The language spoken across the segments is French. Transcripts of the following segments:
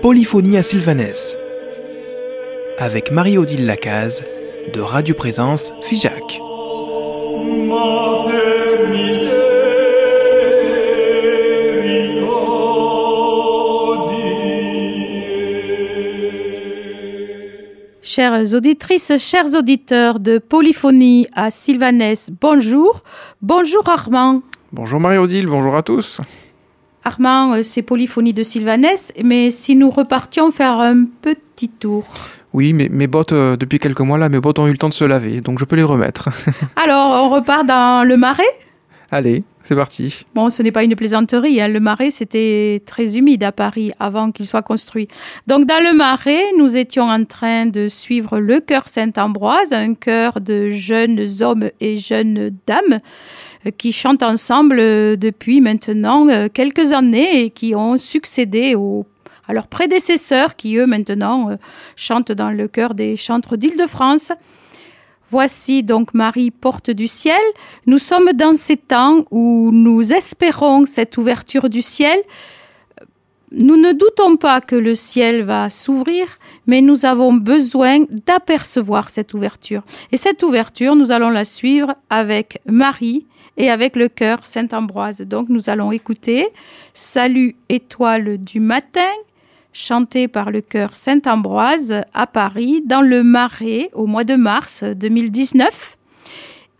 Polyphonie à Sylvanès avec Marie-Odile Lacaze de Radio Présence Figeac. Chères auditrices, chers auditeurs de Polyphonie à Sylvanès, bonjour. Bonjour Armand. Bonjour Marie-Odile, bonjour à tous. Armand, euh, c'est Polyphonie de Sylvanès, mais si nous repartions faire un petit tour. Oui, mais mes bottes, euh, depuis quelques mois là, mes bottes ont eu le temps de se laver, donc je peux les remettre. Alors, on repart dans le marais? Allez, c'est parti. Bon, ce n'est pas une plaisanterie. Hein. Le marais, c'était très humide à Paris avant qu'il soit construit. Donc, dans le marais, nous étions en train de suivre le chœur Saint-Ambroise, un chœur de jeunes hommes et jeunes dames euh, qui chantent ensemble euh, depuis maintenant euh, quelques années et qui ont succédé à leurs prédécesseurs qui, eux, maintenant, chantent dans le chœur des chantres d'Île-de-France. Voici donc Marie, porte du ciel. Nous sommes dans ces temps où nous espérons cette ouverture du ciel. Nous ne doutons pas que le ciel va s'ouvrir, mais nous avons besoin d'apercevoir cette ouverture. Et cette ouverture, nous allons la suivre avec Marie et avec le chœur Saint-Ambroise. Donc nous allons écouter Salut étoile du matin, chanté par le chœur Saint-Ambroise à Paris dans le Marais au mois de mars 2019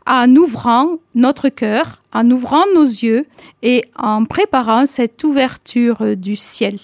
en ouvrant notre cœur, en ouvrant nos yeux et en préparant cette ouverture du ciel.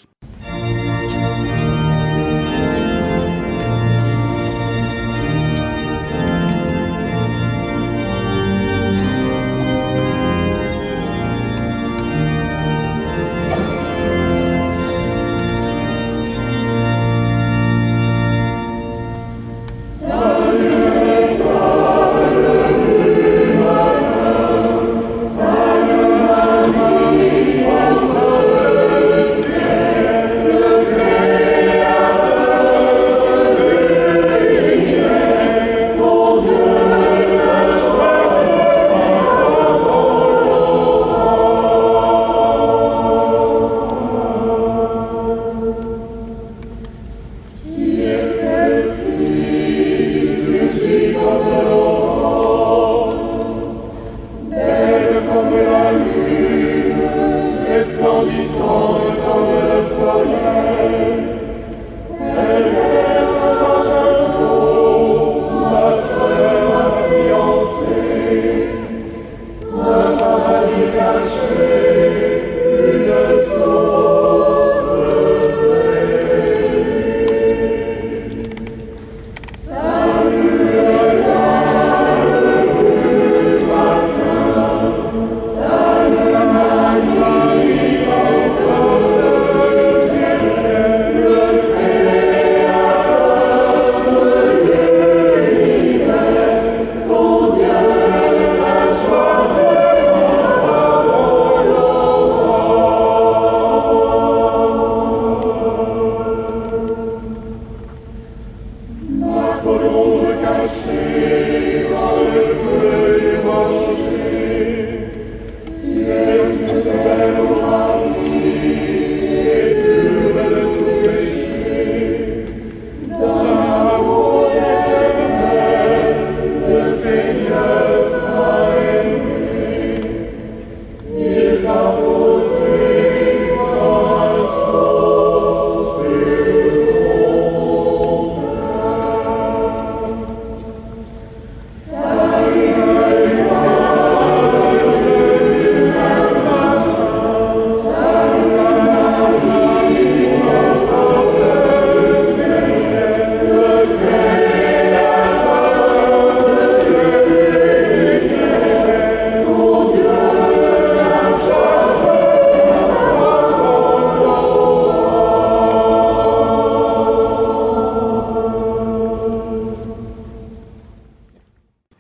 Holy.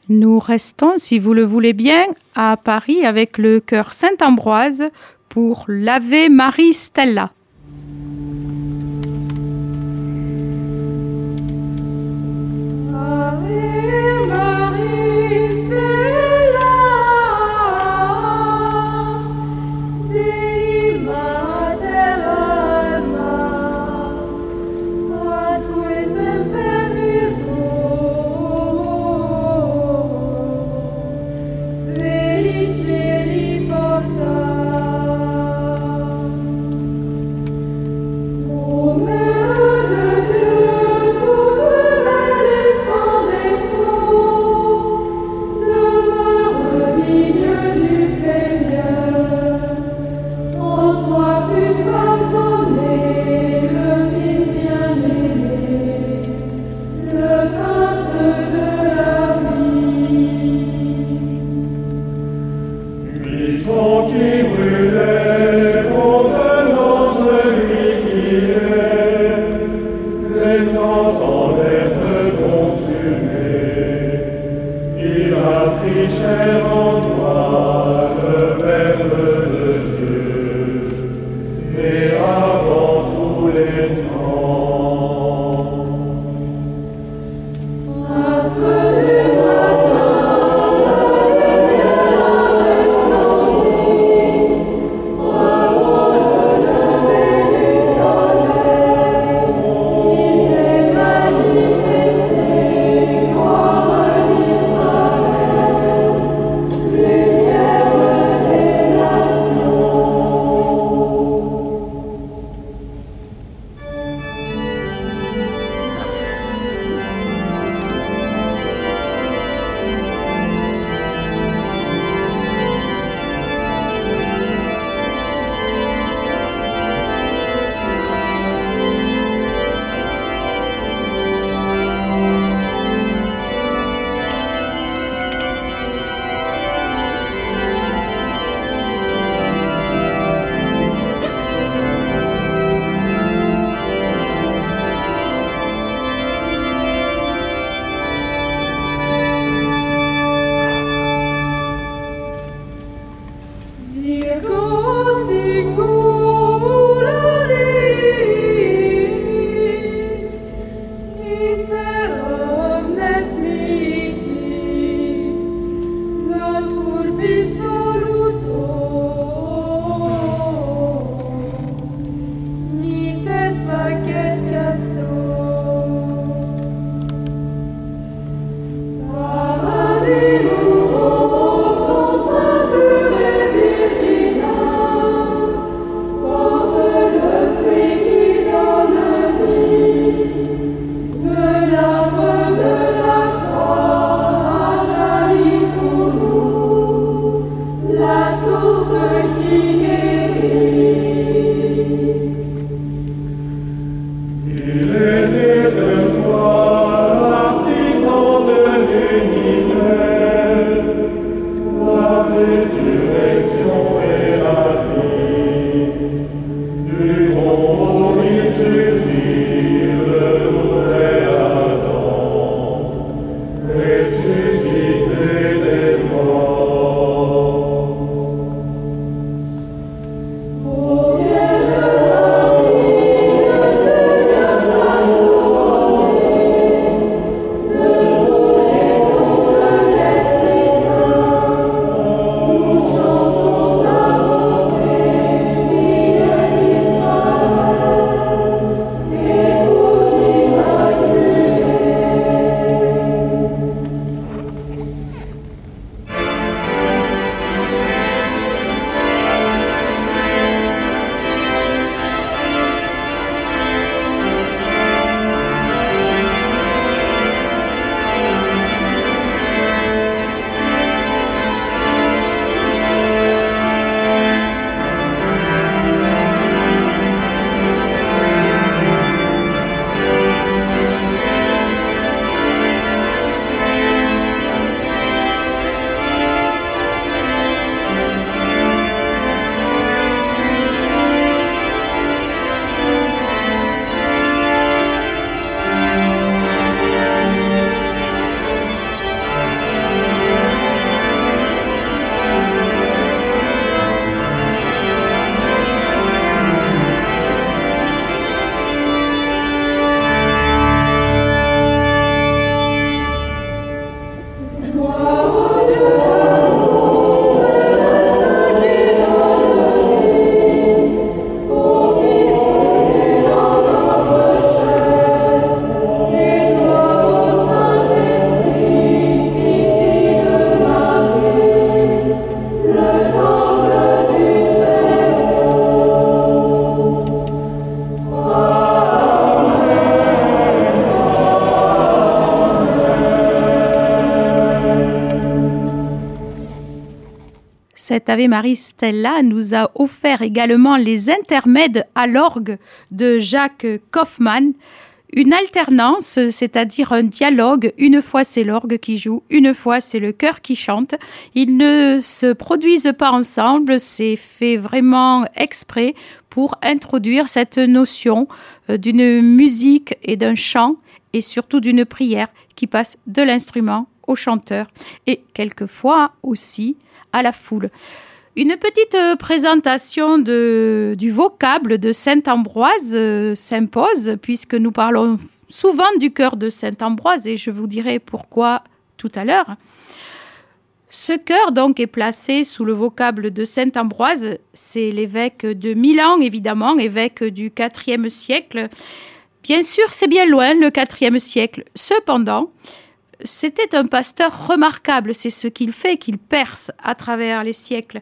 Nous restons, si vous le voulez bien, à Paris avec le chœur Saint-Ambroise pour l'Ave Marie Stella. Cette Ave Marie Stella nous a offert également les intermèdes à l'orgue de Jacques Kaufmann, une alternance, c'est-à-dire un dialogue. Une fois c'est l'orgue qui joue, une fois c'est le chœur qui chante. Ils ne se produisent pas ensemble, c'est fait vraiment exprès pour introduire cette notion euh, d'une musique et d'un chant et surtout d'une prière qui passe de l'instrument au chanteur et quelquefois aussi à la foule. Une petite euh, présentation du vocable de Saint Ambroise euh, s'impose, puisque nous parlons souvent du cœur de Saint Ambroise, et je vous dirai pourquoi tout à l'heure. Ce cœur donc est placé sous le vocable de Saint Ambroise, c'est l'évêque de Milan évidemment, évêque du IVe siècle. Bien sûr, c'est bien loin le IVe siècle. Cependant, c'était un pasteur remarquable, c'est ce qu'il fait, qu'il perce à travers les siècles.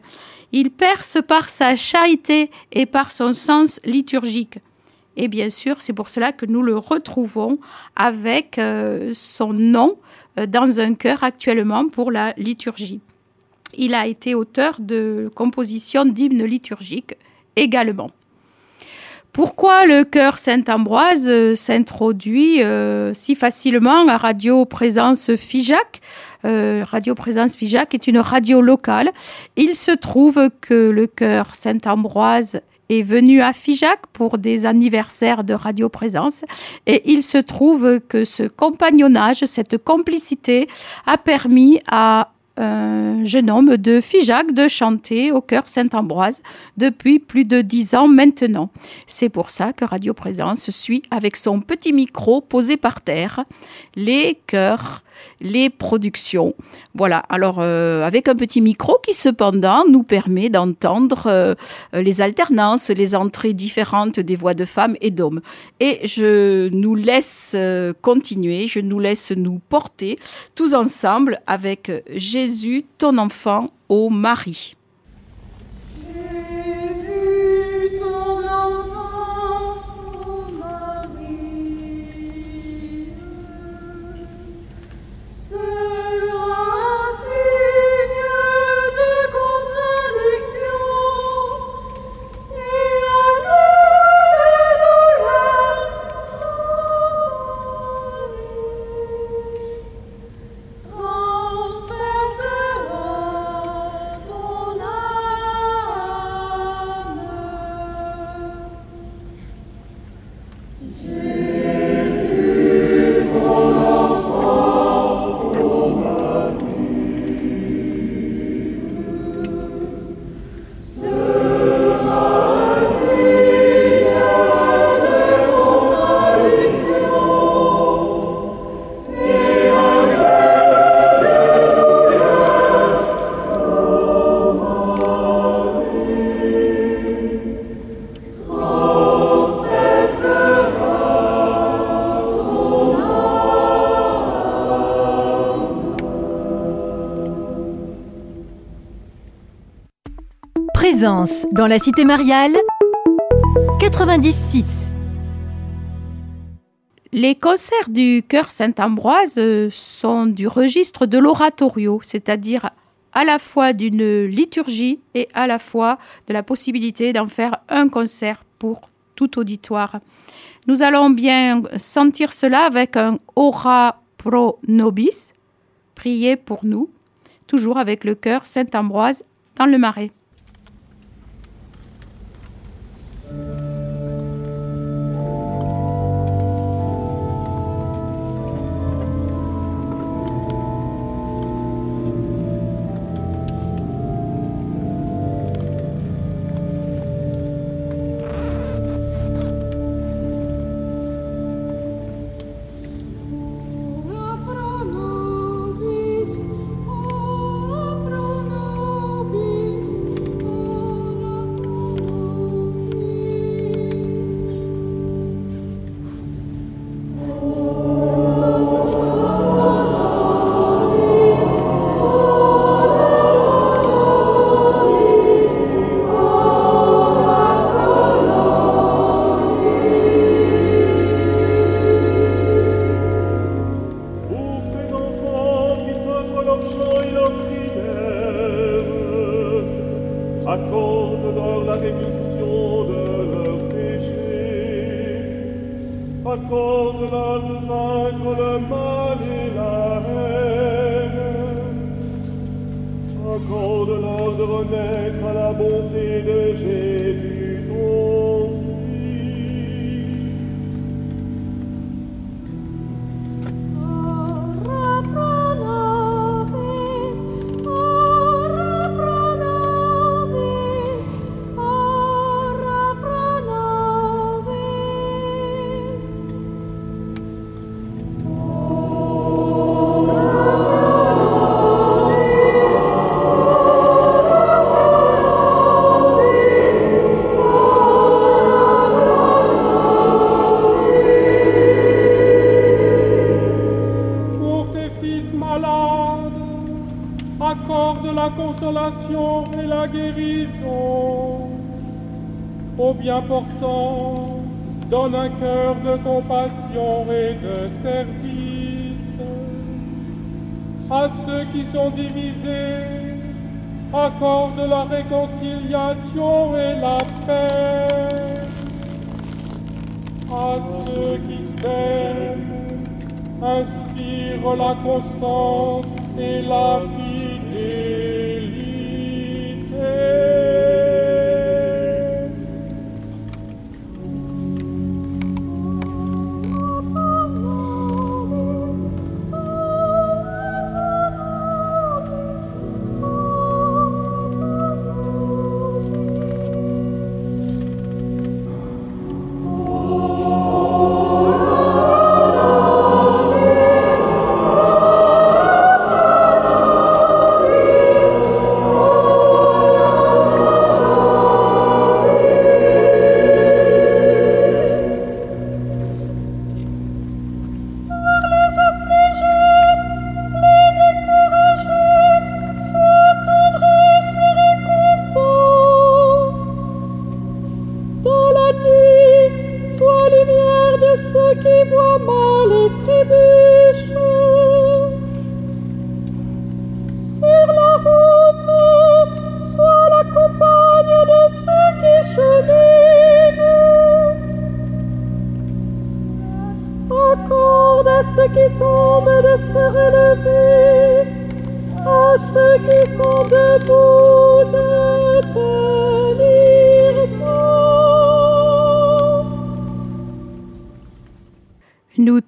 Il perce par sa charité et par son sens liturgique. Et bien sûr, c'est pour cela que nous le retrouvons avec euh, son nom euh, dans un chœur actuellement pour la liturgie. Il a été auteur de compositions d'hymnes liturgiques également. Pourquoi le chœur Saint-Ambroise euh, s'introduit euh, si facilement à Radio Présence Figeac Radio Présence Figeac est une radio locale. Il se trouve que le chœur Saint-Ambroise est venu à Figeac pour des anniversaires de Radio Présence et il se trouve que ce compagnonnage, cette complicité a permis à un jeune homme de Figeac de chanter au chœur Saint-Ambroise depuis plus de dix ans maintenant. C'est pour ça que Radio Présence suit avec son petit micro posé par terre les chœurs les productions. Voilà, alors euh, avec un petit micro qui cependant nous permet d'entendre euh, les alternances, les entrées différentes des voix de femmes et d'hommes. Et je nous laisse euh, continuer, je nous laisse nous porter tous ensemble avec Jésus, ton enfant, ô Marie. Présence dans la cité mariale 96. Les concerts du chœur Saint-Ambroise euh, sont du registre de l'oratorio, c'est-à-dire à la fois d'une liturgie et à la fois de la possibilité d'en faire un concert pour tout auditoire. Nous allons bien sentir cela avec un Ora pro nobis, priez pour nous, toujours avec le chœur Saint-Ambroise dans le Marais. 了。À la bonté de Jésus, À ceux qui sont divisés, accorde la réconciliation et la paix. À ceux qui s'aiment, inspire la constance et la fidélité.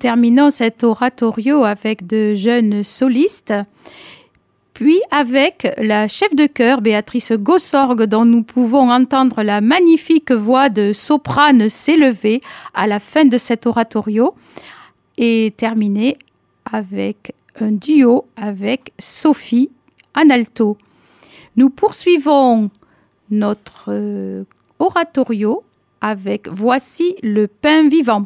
Nous terminons cet oratorio avec de jeunes solistes, puis avec la chef de chœur Béatrice Gossorgue dont nous pouvons entendre la magnifique voix de soprane s'élever à la fin de cet oratorio et terminer avec un duo avec Sophie en alto. Nous poursuivons notre euh, oratorio avec Voici le pain vivant.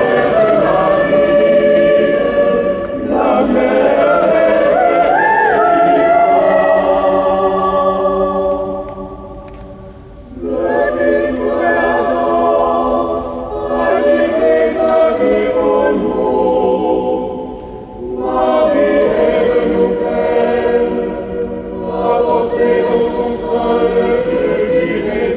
salve Virgine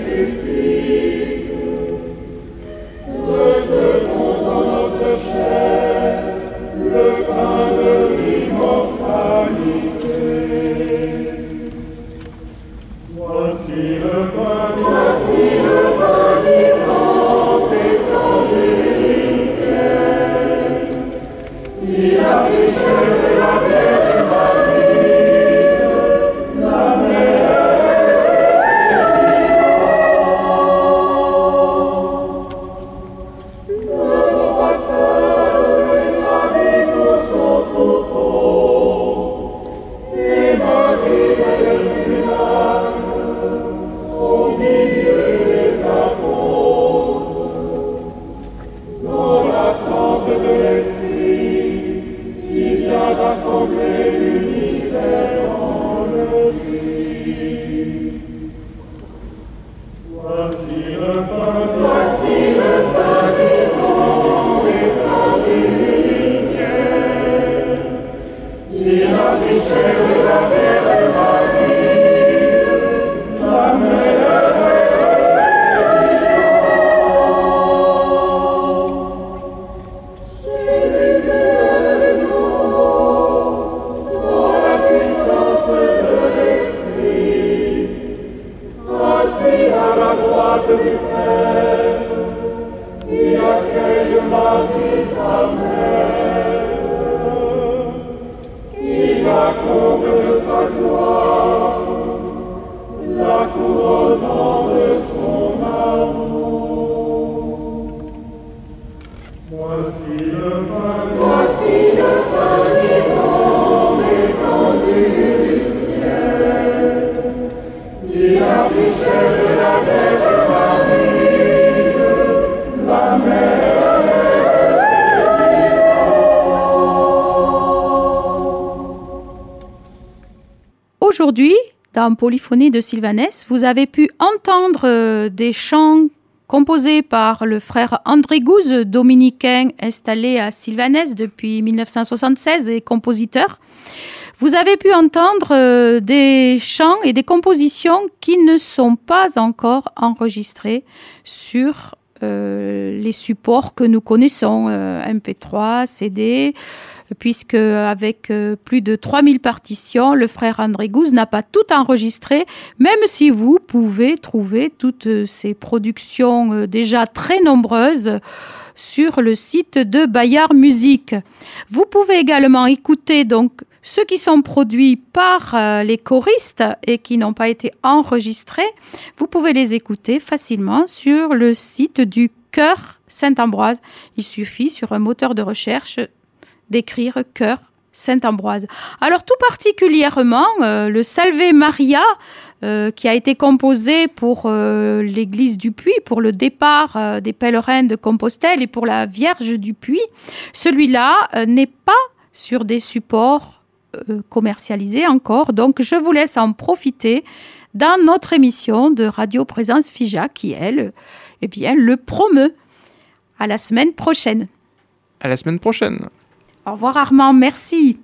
rassembler l'univers en le Christ. Voici le pain, voici le pain vivant, descendu du ciel. Il a péché de la terre. Voici le pain Voici le pain vivant descendu du ciel. Il a de la la mère Aujourd'hui, dans Polyphonie de Sylvanès, vous avez pu entendre euh, des chants composés par le frère André Gouze, dominicain installé à Sylvanès depuis 1976 et compositeur. Vous avez pu entendre euh, des chants et des compositions qui ne sont pas encore enregistrés sur euh, les supports que nous connaissons, euh, MP3, CD, puisque avec euh, plus de 3000 partitions, le frère André Gouze n'a pas tout enregistré, même si vous pouvez trouver toutes euh, ces productions euh, déjà très nombreuses sur le site de Bayard Musique. Vous pouvez également écouter donc ceux qui sont produits par les choristes et qui n'ont pas été enregistrés. Vous pouvez les écouter facilement sur le site du Chœur Saint-Ambroise. Il suffit sur un moteur de recherche d'écrire Chœur Saint-Ambroise. Alors tout particulièrement, euh, le Salve Maria, euh, qui a été composé pour euh, l'église du Puy, pour le départ des pèlerins de Compostelle et pour la Vierge du Puy, celui-là n'est pas sur des supports commercialisés encore. Donc je vous laisse en profiter dans notre émission de Radio Présence FIJA qui, elle, eh bien, le promeut. À la semaine prochaine. À la semaine prochaine. Au revoir Armand, merci.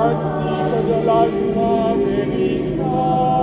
Un ainsi de la joie véritable.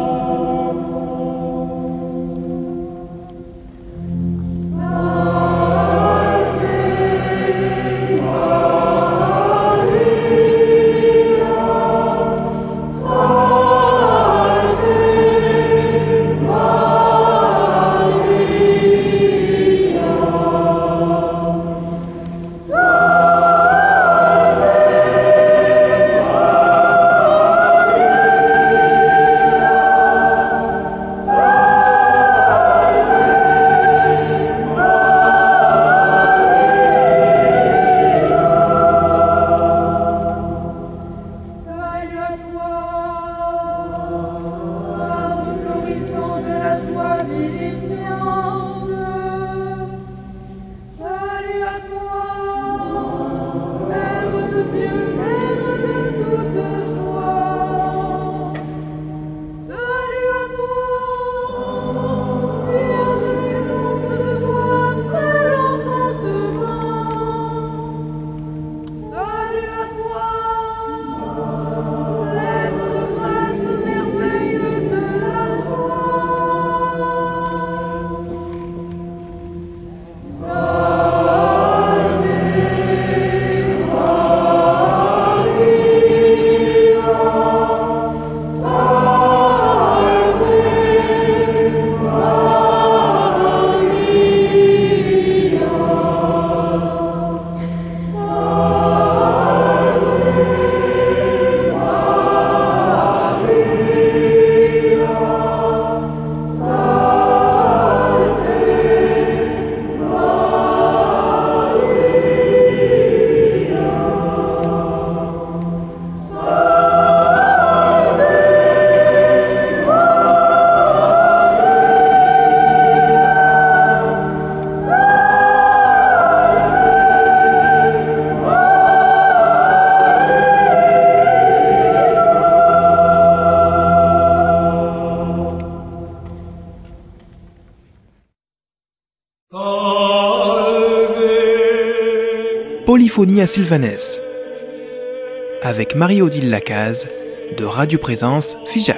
À Sylvanès avec Marie-Odile Lacaze de Radio Présence Figeac.